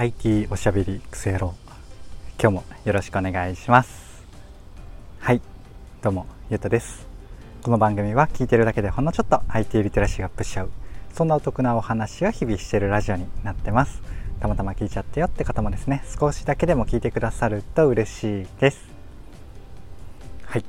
IT おしゃべりクソ野郎今日もよろしくお願いします。はい。どうもゆうとです。この番組は聞いてるだけでほんのちょっと IT リテラシーがアップしちゃうそんなお得なお話を日々してるラジオになってます。たまたま聞いちゃってよって方もですね。少しだけでも聞いてくださると嬉しいです。はい。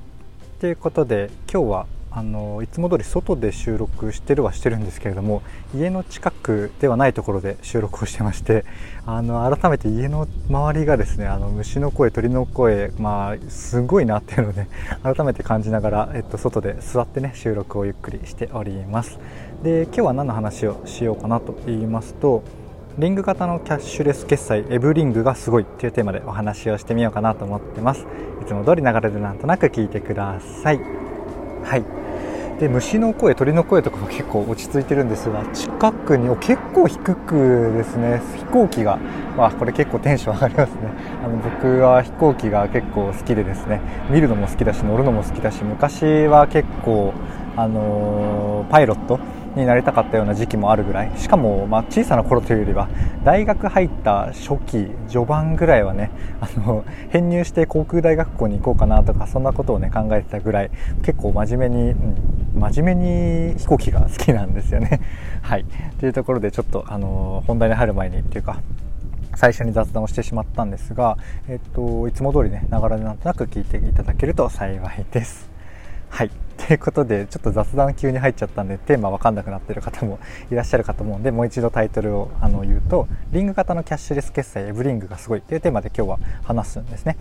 ということで今日はあのいつも通り外で収録してるはしてるんですけれども家の近くではないところで収録をしてましてあの改めて家の周りがですねあの虫の声鳥の声まあすごいなっていうので、改めて感じながら、えっと、外で座ってね収録をゆっくりしております。で今日は何の話をしようかなと言いますとリング型のキャッシュレス決済エブリングがすごいっていうテーマでお話をしてみようかなと思ってます。いつも通り流れでなんとなく聞いてください。はい。で虫の声鳥の声とかも結構落ち着いてるんですが近くに結構低くですね。飛行機が、まあ、これ結構テンション上がりますね。あの僕は飛行機が結構好きでですね。見るのも好きだし乗るのも好きだし昔は結構あのー、パイロットになりたかったような時期もあるぐらいしかも、ま、小さな頃というよりは大学入った初期序盤ぐらいはねあの編入して航空大学校に行こうかなとかそんなことをね考えてたぐらい結構真面目に、うん、真面目に飛行機が好きなんですよね。はいというところでちょっとあの本題に入る前にっていうか最初に雑談をしてしまったんですが、えっと、いつも通りね、ながらなんとなく聞いていただけると幸いです。はい。ということで、ちょっと雑談急に入っちゃったんで、テーマわかんなくなってる方も いらっしゃるかと思うんで、もう一度タイトルをあの言うと、リング型のキャッシュレス決済エブリングがすごいっていうテーマで今日は話すんですね。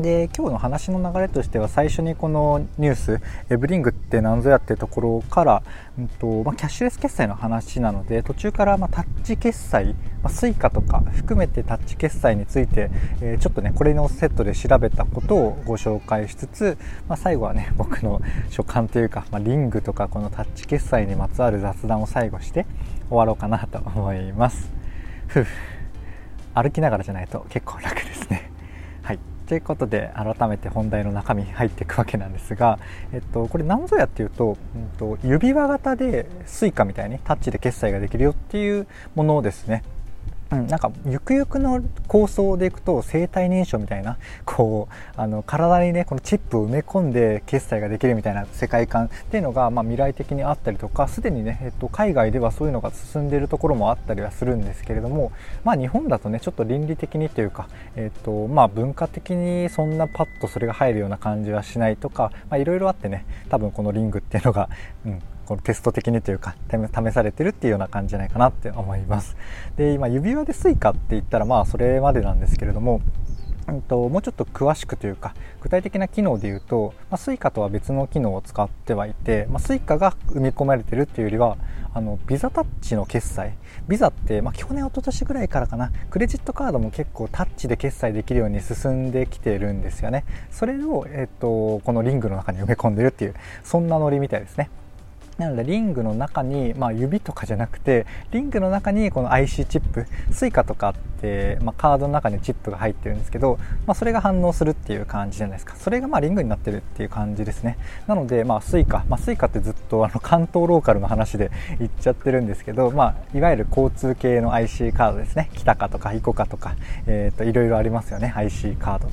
で今日の話の流れとしては最初にこのニュースエブリングって何ぞやってところから、うんとまあ、キャッシュレス決済の話なので途中からまタッチ決済、まあ、Suica とか含めてタッチ決済について、えー、ちょっとねこれのセットで調べたことをご紹介しつつ、まあ、最後はね 僕の所感というか、まリングとかこのタッチ決済にまつわる雑談を最後して終わろうかなと思います。歩きながらじゃないと結構楽。ということで改めて本題の中身に入っていくわけなんですが、えっと、これ何ぞやっていうと、うんと、指輪型で Suica みたいにタッチで決済ができるよっていうものですね。うん、なんかゆくゆくの構想でいくと生体認証みたいな こうあの体にねこのチップを埋め込んで決済ができるみたいな世界観っていうのが、まあ、未来的にあったりとかすでにね、えっと、海外ではそういうのが進んでいるところもあったりはするんですけれども、まあ、日本だとねちょっと倫理的にというか、えっとまあ、文化的にそんなパッとそれが入るような感じはしないとかいろいろあってね多分このリングっていうのが、うん、このテスト的にというか試されてるっていうような感じじゃないかなって思います。で今指輪で Suica って言ったらまあそれまでなんですけれどもうんと、もうちょっと詳しくというか具体的な機能で言うと、まあ、Suica とは別の機能を使ってはいて、まあ、Suica が埋め込まれてるっていうよりはあのビザタッチの決済。ビザって、まあ、去年一昨年ぐらいからかな。クレジットカードも結構タッチで決済できるように進んできてるんですよね。それを、えっと、このリングの中に埋め込んでるっていうそんなノリみたいですね。なのでリングの中に、まあ、指とかじゃなくてリングの中にこの IC チップ Suica とかって、まあ、カードの中にチップが入ってるんですけど、まあ、それが反応するっていう感じじゃないですか。それがまあリングになってるっていう感じですね。なので、まあ、Suica、まあ、Suica ってずっとあの関東ローカルの話で 言っちゃってるんですけど、まあ、いわゆる交通系の IC カードですね。キタカとかイコカとか、えー、といろいろありますよね。IC カード。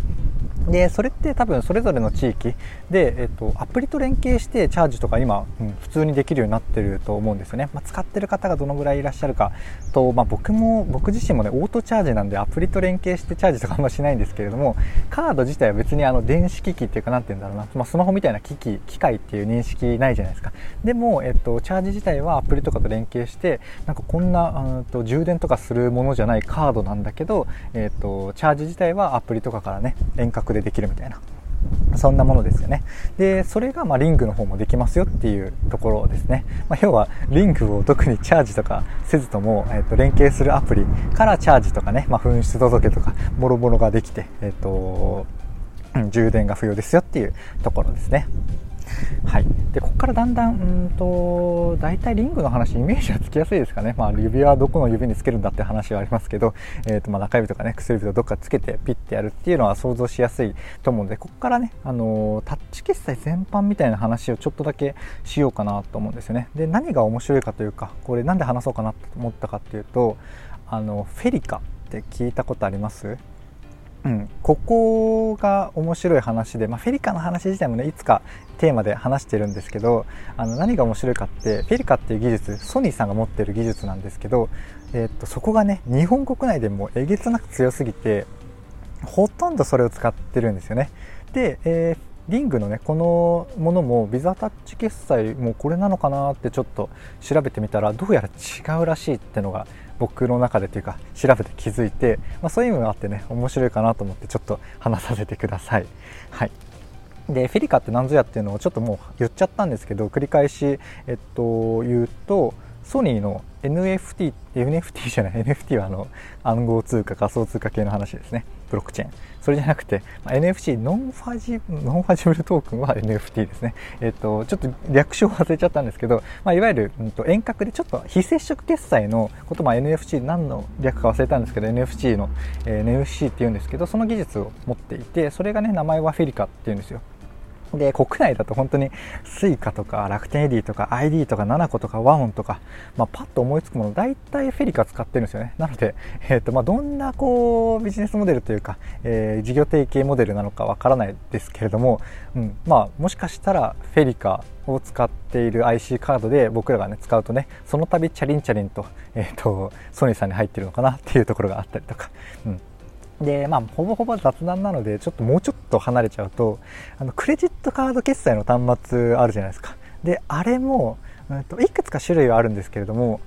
でそれって多分それぞれの地域で、えっと、アプリと連携してチャージとか今、うん、普通にできるようになってると思うんですよね、まあ、使ってる方がどのぐらいいらっしゃるかと、まあ、僕も僕自身もねオートチャージなんでアプリと連携してチャージとかあんましないんですけれどもカード自体は別にあの電子機器っていうか何て言うんだろうな、まあ、スマホみたいな機器機械っていう認識ないじゃないですか。でも、えっと、チャージ自体はアプリとかと連携してなんかこんなうんと充電とかするものじゃないカードなんだけど、えっと、チャージ自体はアプリとかからね遠隔ででできるみたいなそんなものですよね。で、それがまリングの方もできますよっていうところですね。まあ、要は、リングを特にチャージとかせずとも、えっ、と、連携するアプリからチャージとかね、まあ、紛失届とか、もろもろができて、えっ、と、充電が不要ですよっていうところですね。はい、でからだんだんうんと大体リングの話イメージがつきやすいですかね、まあ、指輪はどこの指につけるんだって話はありますけど、えーとまあ、中指とかね薬指とどっかつけてピッてやるっていうのは想像しやすいと思うのでここからね、あの、タッチ決済全般みたいな話をちょっとだけしようかなと思うんですよね。で何が面白いかというかこれなんで話そうかなと思ったかっていうとあのフェリカって聞いたことあります？うん、ここが面白い話で、まあ、フェリカの話自体もねいつかテーマで話してるんですけどあの何が面白いかってフェリカっていう技術ソニーさんが持ってる技術なんですけど、えー、っとそこがね日本国内でもえげつなく強すぎてほとんどそれを使ってるんですよね。で、えーリングのねこのものもビザタッチ決済もこれなのかなってちょっと調べてみたらどうやら違うらしいってのが僕の中でというか調べて気づいて、まあ、そういう意味があってね面白いかなと思ってちょっと話させてください。はいでフェリカって何ぞやっていうのをちょっともう言っちゃったんですけど繰り返し、えっと、言うとソニーの NFT、NFT じゃない、NFT はあの暗号通貨、仮想通貨系の話ですね。ブロックチェーン。それじゃなくて、まあ、NFC、ノンファジ、ノンファジブルトークンは NFT ですね。えっと、ちょっと略称忘れちゃったんですけど、まあ、いわゆる、うん、と遠隔でちょっと非接触決済のこと、まあ、NFC 何の略か忘れたんですけど、NFC の、えー、NFC って言うんですけど、その技術を持っていて、それがね、名前はフェリカっていうんですよ。で、国内だと本当に Suica とか楽天エディとか ID とか nanaco とかワオンとか、まあ、パッと思いつくもの大体フェリカ使ってるんですよね。なので、えっ、ー、と、まあ、どんなこうビジネスモデルというか、えー、事業提携モデルなのかわからないですけれども、うん、まあ、もしかしたらフェリカを使っている IC カードで僕らがね、使うとね、その度チャリンチャリンと、えっ、ー、と、ソニーさんに入ってるのかなっていうところがあったりとか、うんで、まあ、ほぼほぼ雑談なので、ちょっともうちょっと離れちゃうと、あの、クレジットカード決済の端末あるじゃないですか。で、あれも、うんと、いくつか種類はあるんですけれども、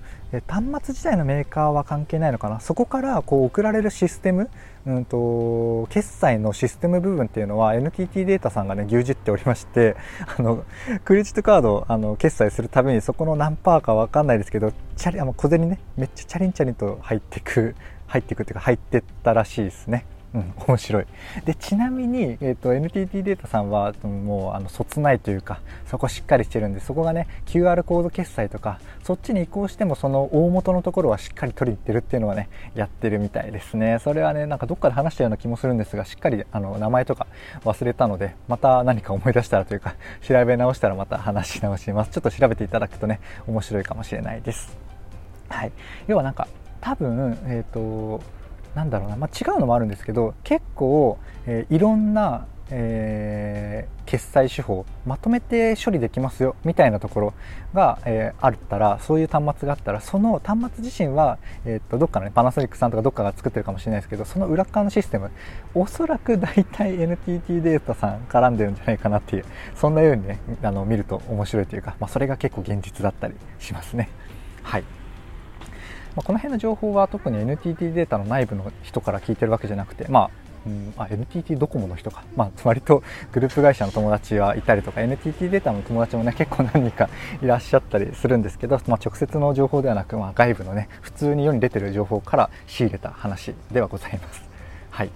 端末自体のメーカーは関係ないのかな？そこからこう送られるシステム、うんと、決済のシステム部分っていうのは NTT データさんがね牛耳っておりましてあのクレジットカードあの決済するたびにそこの何パーか分かんないですけどチャリあの小銭ねめっちゃチャリンチャリンと入ってく入っていくっていうか入ってったらしいですね。うん、面白い。で、ちなみに、えっ、ー、と、NTT データさんは、もう、あの、卒内というか、そこしっかりしてるんで、そこがね、QR コード決済とか、そっちに移行しても、その大元のところはしっかり取りに行ってるっていうのはね、やってるみたいですね。それはね、なんかどっかで話したような気もするんですが、しっかり、あの、名前とか忘れたので、また何か思い出したらというか、調べ直したらまた話し直します。ちょっと調べていただくとね、面白いかもしれないです。はい。要はなんか、多分、えっ、ー、と、なんだろうな、まあ、違うのもあるんですけど結構、えー、いろんな、えー、決済手法まとめて処理できますよみたいなところが、えー、あったらそういう端末があったらその端末自身は、えー、っとどっかの、ね、パナソニックさんとかどっかが作ってるかもしれないですけどその裏側のシステムおそらく大体 NTT データさん絡んでるんじゃないかなっていうそんなようにねあの見ると面白いというか、まあ、それが結構現実だったりしますね。はいまあ、この辺の情報は特に NTT データの内部の人から聞いてるわけじゃなくて、まあうん、あ NTT ドコモの人か、まあ、割とグループ会社の友達はいたりとか NTT データの友達もね結構何人か いらっしゃったりするんですけど、まあ、直接の情報ではなく、まあ、外部のね普通に世に出てる情報から仕入れた話ではございます。はい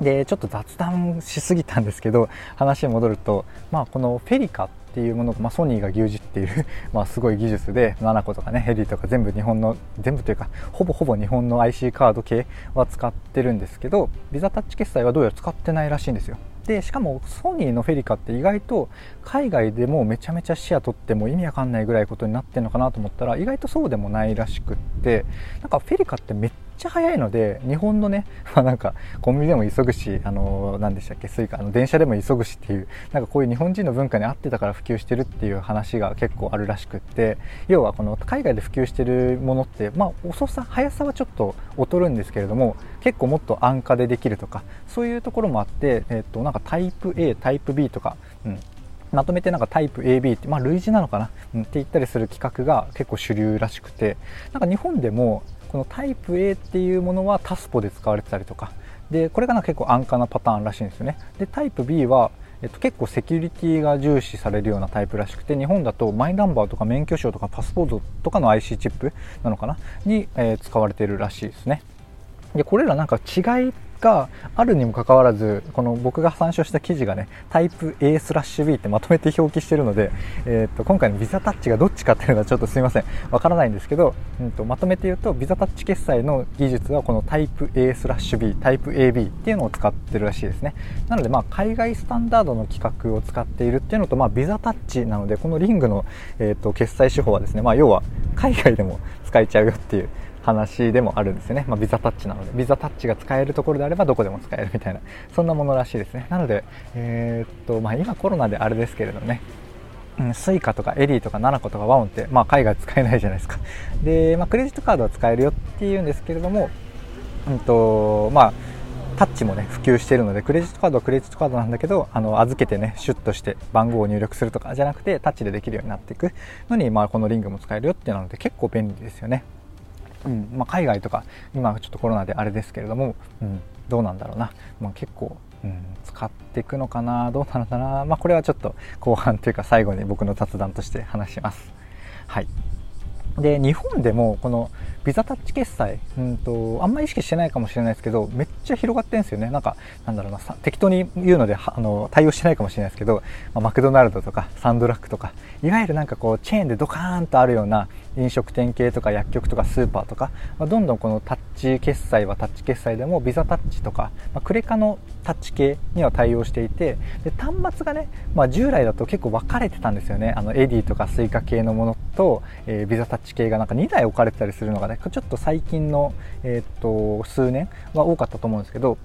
でちょっと雑談しすぎたんですけど話に戻ると、まあ、このフェリカっていうものが、まあ、ソニーが牛耳っている まあすごい技術でナナコとかねヘリとか全部日本の全部というかほぼほぼ日本の IC カード系は使ってるんですけどビザタッチ決済はどうやら使ってないらしいんですよ。でしかもソニーのフェリカって意外と海外でもめちゃめちゃシェア取っても意味わかんないぐらいことになってるのかなと思ったら意外とそうでもないらしくってなんかフェリカってめっちゃ早いので日本のね、まあ、なんかコンビニでも急ぐしあの何でしたっけスイカあの電車でも急ぐしっていうなんかこういう日本人の文化に合ってたから普及してるっていう話が結構あるらしくって要はこの海外で普及してるものってまあ遅さ速さはちょっと劣るんですけれども結構もっと安価でできるとかそういうところもあって、えっとなんかタイプ A タイプ B とか、うん、まとめてなんかタイプ AB って、まあ、類似なのかな、うん、って言ったりする規格が結構主流らしくてなんか日本でもこのタイプ A っていうものはタスポで使われてたりとか。でこれがなんか結構安価なパターンらしいんですよね。でタイプ B はえっと、結構セキュリティが重視されるようなタイプらしくて日本だとマイナンバーとか免許証とかパスポートとかの IC チップなのかな？に、えー、使われてるらしいですね。でこれらなんか違いがあるにもかかわらずこの僕が参照した記事がねタイプ A スラッシュ B ってまとめて表記してるので、えー、と今回のビザタッチがどっちかっていうのはちょっとすいません。わからないんですけど、うん、とまとめて言うとビザタッチ決済の技術はこのタイプ A スラッシュ B タイプ AB っていうのを使ってるらしいですね。なのでまあ海外スタンダードの規格を使っているっていうのと、まあ、ビザタッチなのでこのリングの、えー、と決済手法はですね、まあ、要は海外でも使えちゃうよっていう話でもあるんですよね、まあ、ビザタッチなので。ビザタッチが使えるところであればどこでも使えるみたいな。そんなものらしいですね。なので、えー、っとまあ、今コロナであれですけれどね。うん、スイカとかエディとかナナコとかワオンって、まあ、海外使えないじゃないですか。で、まあ、クレジットカードは使えるよっていうんですけれども、うんとまあ、タッチもね普及しているのでクレジットカードはクレジットカードなんだけどあの預けてねシュッとして番号を入力するとかじゃなくてタッチでできるようになっていくのに、まあ、このリングも使えるよっていうので結構便利ですよね。うん。まあ、海外とか今ちょっとコロナであれですけれども、うん、どうなんだろうな、まあ、結構、うん、使っていくのかな。どうなのかな、まあ、これはちょっと後半というか最後に僕の雑談として話します。はい。で日本でもこのビザタッチ決済、うんと、あんまり意識してないかもしれないですけどめっちゃ広がってるんですよね。なんかなんだろうな。適当に言うのであの対応してないかもしれないですけど、まあ、マクドナルドとかサンドラッグとかいわゆるなんかこうチェーンでドカーンとあるような飲食店系とか薬局とかスーパーとか、まあ、どんどんこのタッチ決済はタッチ決済でもビザタッチとか、まあ、クレカのタッチ系には対応していてで端末がね、まあ、従来だと結構分かれてたんですよね。あのエディとかスイカ系のものと、えー、ビザタッチ系がなんか2台置かれてたりするのがねちょっと最近の、えー、っと数年は多かったと思うんですけど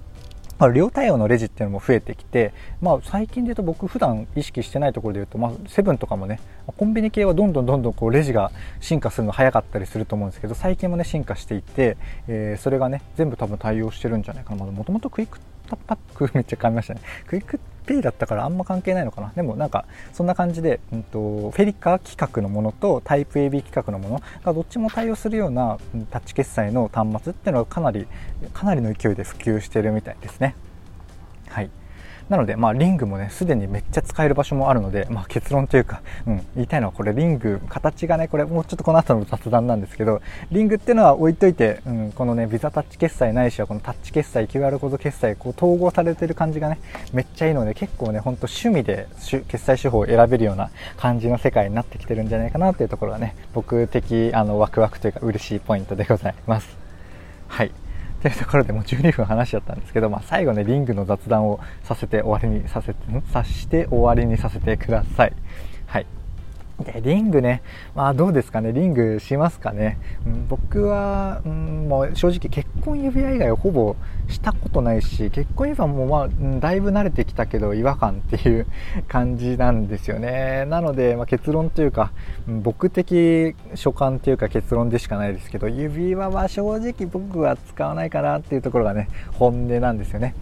まあ、両対応のレジっていうのも増えてきて、まあ、最近で言うと僕普段意識してないところで言うと、まあ、セブンとかもねコンビニ系はどんどんどんどんこうレジが進化するの早かったりすると思うんですけど最近もね進化していて、えー、それがね全部多分対応してるんじゃないかな。もともとクイックパックって間違いましたね。クイックペイだったからあんま関係ないのかな。でもなんかそんな感じで、うんと、フェリカ規格のものとタイプ AB 規格のものがどっちも対応するようなタッチ決済の端末っていうのはかなりかなりの勢いで普及してるみたいですね。はい。なので、まあ、リングもね、すでにめっちゃ使える場所もあるので、まあ、結論というか、うん、言いたいのはこれ、リング、形がね、これ、もうちょっとこの後の雑談なんですけど、リングっていうのは置いといて、うん、このね、ビザタッチ決済ないしは、このタッチ決済、QR コード決済、こう、統合されてる感じがね、めっちゃいいので、結構ね、ほんと趣味で決済手法を選べるような感じの世界になってきてるんじゃないかなっていうところがね、僕的、あの、ワクワクというか、嬉しいポイントでございます。はい。というところでもう12分話しちゃったんですけど、まあ、最後ねリングの雑談をさせて終わりにさせてさして終わりにさせてください。はい。でリングね、まあどうですかね、リングしますかね。うん、僕は、うん、もう正直結婚指輪以外はほぼしたことないし、結婚指輪もまあ、うん、だいぶ慣れてきたけど違和感っていう 感じなんですよね。なので、まあ、結論というか、うん、僕的所感というか結論でしかないですけど、指輪は正直僕は使わないかなっていうところがね、本音なんですよね。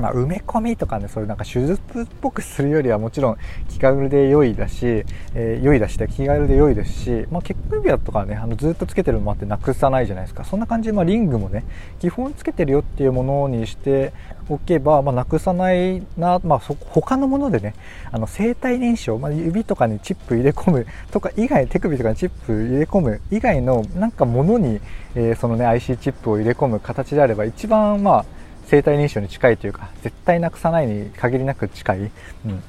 まあ、埋め込みとかね、そういうなんか手術っぽくするよりはもちろん気軽で良いだし、えー、良いだしで気軽で良いですし、まあ、結婚指輪とかね、あのずっとつけてるのもあってなくさないじゃないですか。そんな感じで、まあ、リングもね、基本つけてるよっていうものにしておけば、まあ、なくさないな、まあ、そ他のものでね、あの生体燃焼、まあ、指とかにチップ入れ込むとか以外、手首とかにチップ入れ込む以外のなんかものに、えー、そのね、IC チップを入れ込む形であれば一番まあ、生体認証に近いというか絶対なくさないに限りなく近い、うん、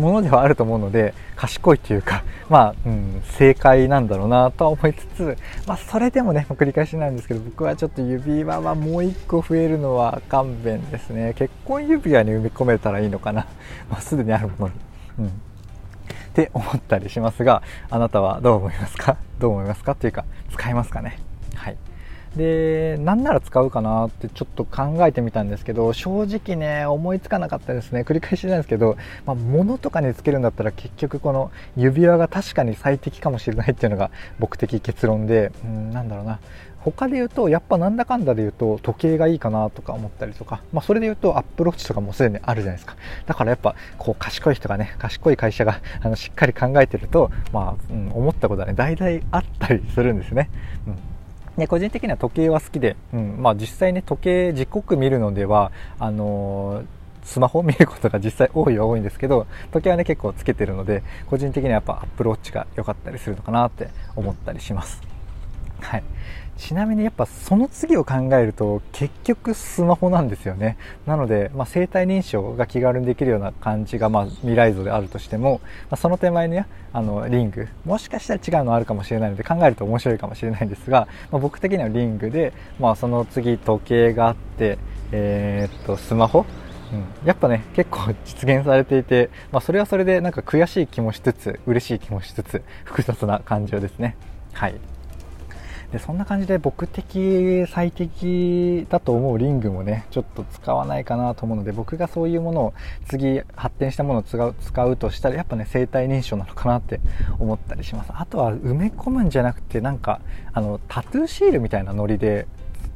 ものではあると思うので賢いというか、まあ、うん、正解なんだろうなとは思いつつ、まあ、それでもね、繰り返しなんですけど僕はちょっと指輪はもう1個増えるのは勘弁ですね。結婚指輪に埋め込めたらいいのかな、まあ、すでにあるものに、うん、って思ったりしますがあなたはどう思いますか？どう思いますか？というか使いますかね？で何なら使うかなってちょっと考えてみたんですけど正直ね思いつかなかったですね。繰り返しなんですけど、まあ、物とかにつけるんだったら結局この指輪が確かに最適かもしれないっていうのが僕的結論でうんなんだろうな。他で言うとやっぱなんだかんだで言うと時計がいいかなとか思ったりとか、まあ、それで言うとアップローチとかもすでにあるじゃないですか。だからやっぱこう賢い人がね賢い会社が あのしっかり考えてると、まあうん、思ったことはね大体あったりするんですね、うん。で個人的には時計は好きで、うんまあ、実際ね時計時刻見るのではあのースマホを見ることが実際多いは多いんですけど時計はね結構つけてるので個人的にはやっぱアップローチが良かったりするのかなって思ったりします。はい。ちなみにやっぱその次を考えると結局スマホなんですよね。なので、まあ、生体認証が気軽にできるような感じが、まあ、未来像であるとしても、まあ、その手前にあのリング、もしかしたら違うのあるかもしれないので考えると面白いかもしれないんですが、まあ、僕的にはリングで、まあ、その次時計があって、えー、っと、スマホ。うん、やっぱね結構実現されていて、まあ、それはそれでなんか悔しい気もしつつ嬉しい気もしつつ複雑な感情ですね。はい。でそんな感じで僕的最適だと思うリングもねちょっと使わないかなと思うので僕がそういうものを次発展したものを使う使うとしたらやっぱね生体認証なのかなって思ったりします。あとは埋め込むんじゃなくてなんかあのタトゥーシールみたいなノリで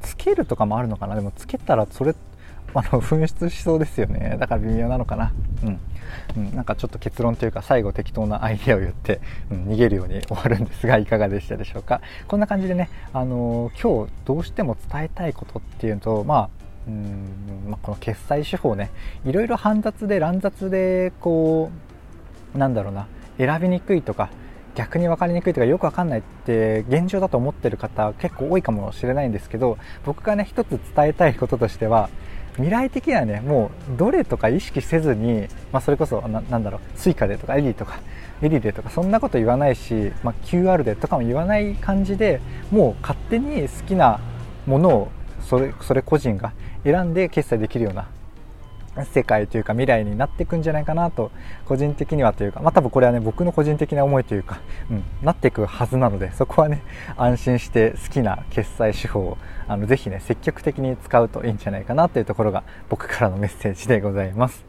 つけるとかもあるのかな。でもつけたらそれあの紛失しそうですよね。だから微妙なのかな。うん。うん、なんかちょっと結論というか最後適当なアイデアを言って、うん、逃げるように終わるんですがいかがでしたでしょうか。こんな感じでね、あのー、今日どうしても伝えたいことっていうとまあうんまあ、この決済手法ね。いろいろ煩雑で乱雑でこうなんだろうな。選びにくいとか逆に分かりにくいとかよく分かんないって現状だと思ってる方結構多いかもしれないんですけど僕がね一つ伝えたいこととしては未来的にはねもうどれとか意識せずに、まあ、それこそなんだろう Suica でとかエリーとかエディでとかそんなこと言わないし、まあ、QR でとかも言わない感じでもう勝手に好きなものをそれそれ個人が選んで決済できるような世界というか未来になっていくんじゃないかなと個人的にはというか、まあ、多分これはね僕の個人的な思いというか、うん、なっていくはずなのでそこはね安心して好きな決済手法をあのぜひね積極的に使うといいんじゃないかなというところが僕からのメッセージでございます。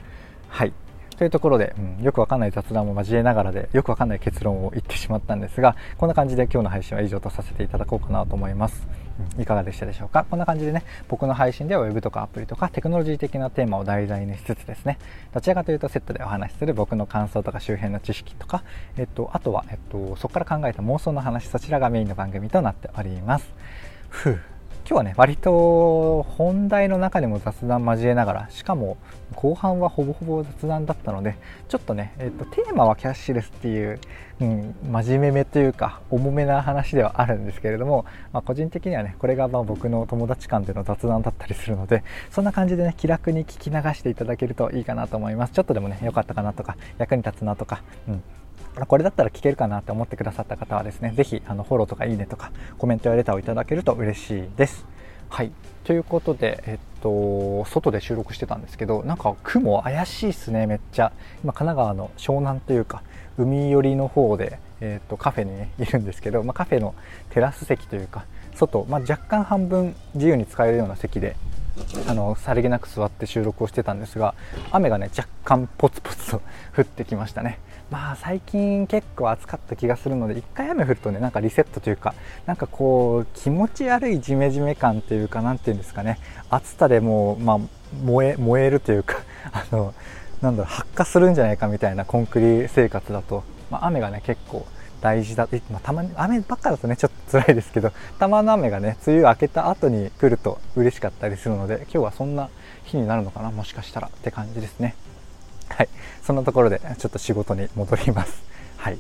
はいというところで、うん、よくわかんない雑談も交えながらでよくわかんない結論を言ってしまったんですがこんな感じで今日の配信は以上とさせていただこうかなと思います。いかがでしたでしょうか？こんな感じでね僕の配信では Web とかアプリとかテクノロジー的なテーマを題材にしつつですねどちらかというとセットでお話しする僕の感想とか周辺の知識とか、えっと、あとは、えっと、そこから考えた妄想の話そちらがメインの番組となっております。ふう。今日はね割と本題の中でも雑談交えながらしかも後半はほぼほぼ雑談だったのでちょっとね、えーと、テーマはキャッシュレスっていう、うん、真面目めというか重めな話ではあるんですけれども、まあ、個人的にはねこれがまあ僕の友達間での雑談だったりするのでそんな感じでね気楽に聞き流していただけるといいかなと思います。ちょっとでもね良かったかなとか役に立つなとか、うん。これだったら聞けるかなって思ってくださった方はですね、ぜひあのフォローとかいいねとかコメントやレターをいただけると嬉しいです。はい。ということで、えっと、外で収録してたんですけど、なんか雲怪しいっすね、めっちゃ。今、神奈川の湘南というか、海寄りの方で、えっと、カフェに、ね、いるんですけど、まあ、カフェのテラス席というか、外、まあ、若干半分自由に使えるような席で、あのさりげなく座って収録をしてたんですが雨がね若干ポツポツと降ってきましたねまあ最近結構暑かった気がするので一回雨降るとねなんかリセットというかなんかこう気持ち悪いジメジメ感というか何て言うんですかね。暑さでもう、まあ、燃え燃えるというか あのなんだろう発火するんじゃないかみたいなコンクリ生活だと、まあ、雨がね結構大事だ、まあ、たまに雨ばっかだとねちょっと辛いですけどたまの雨がね梅雨明けた後に来ると嬉しかったりするので今日はそんな日になるのかなもしかしたらって感じですね。はい。そんなところでちょっと仕事に戻ります。はい。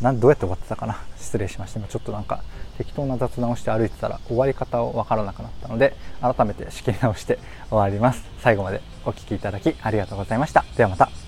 なんどうやって終わってたかな？失礼しました。今ちょっとなんか適当な雑談をして歩いてたら終わり方をわからなくなったので改めて仕切り直して終わります。最後までお聴きいただきありがとうございました。ではまた。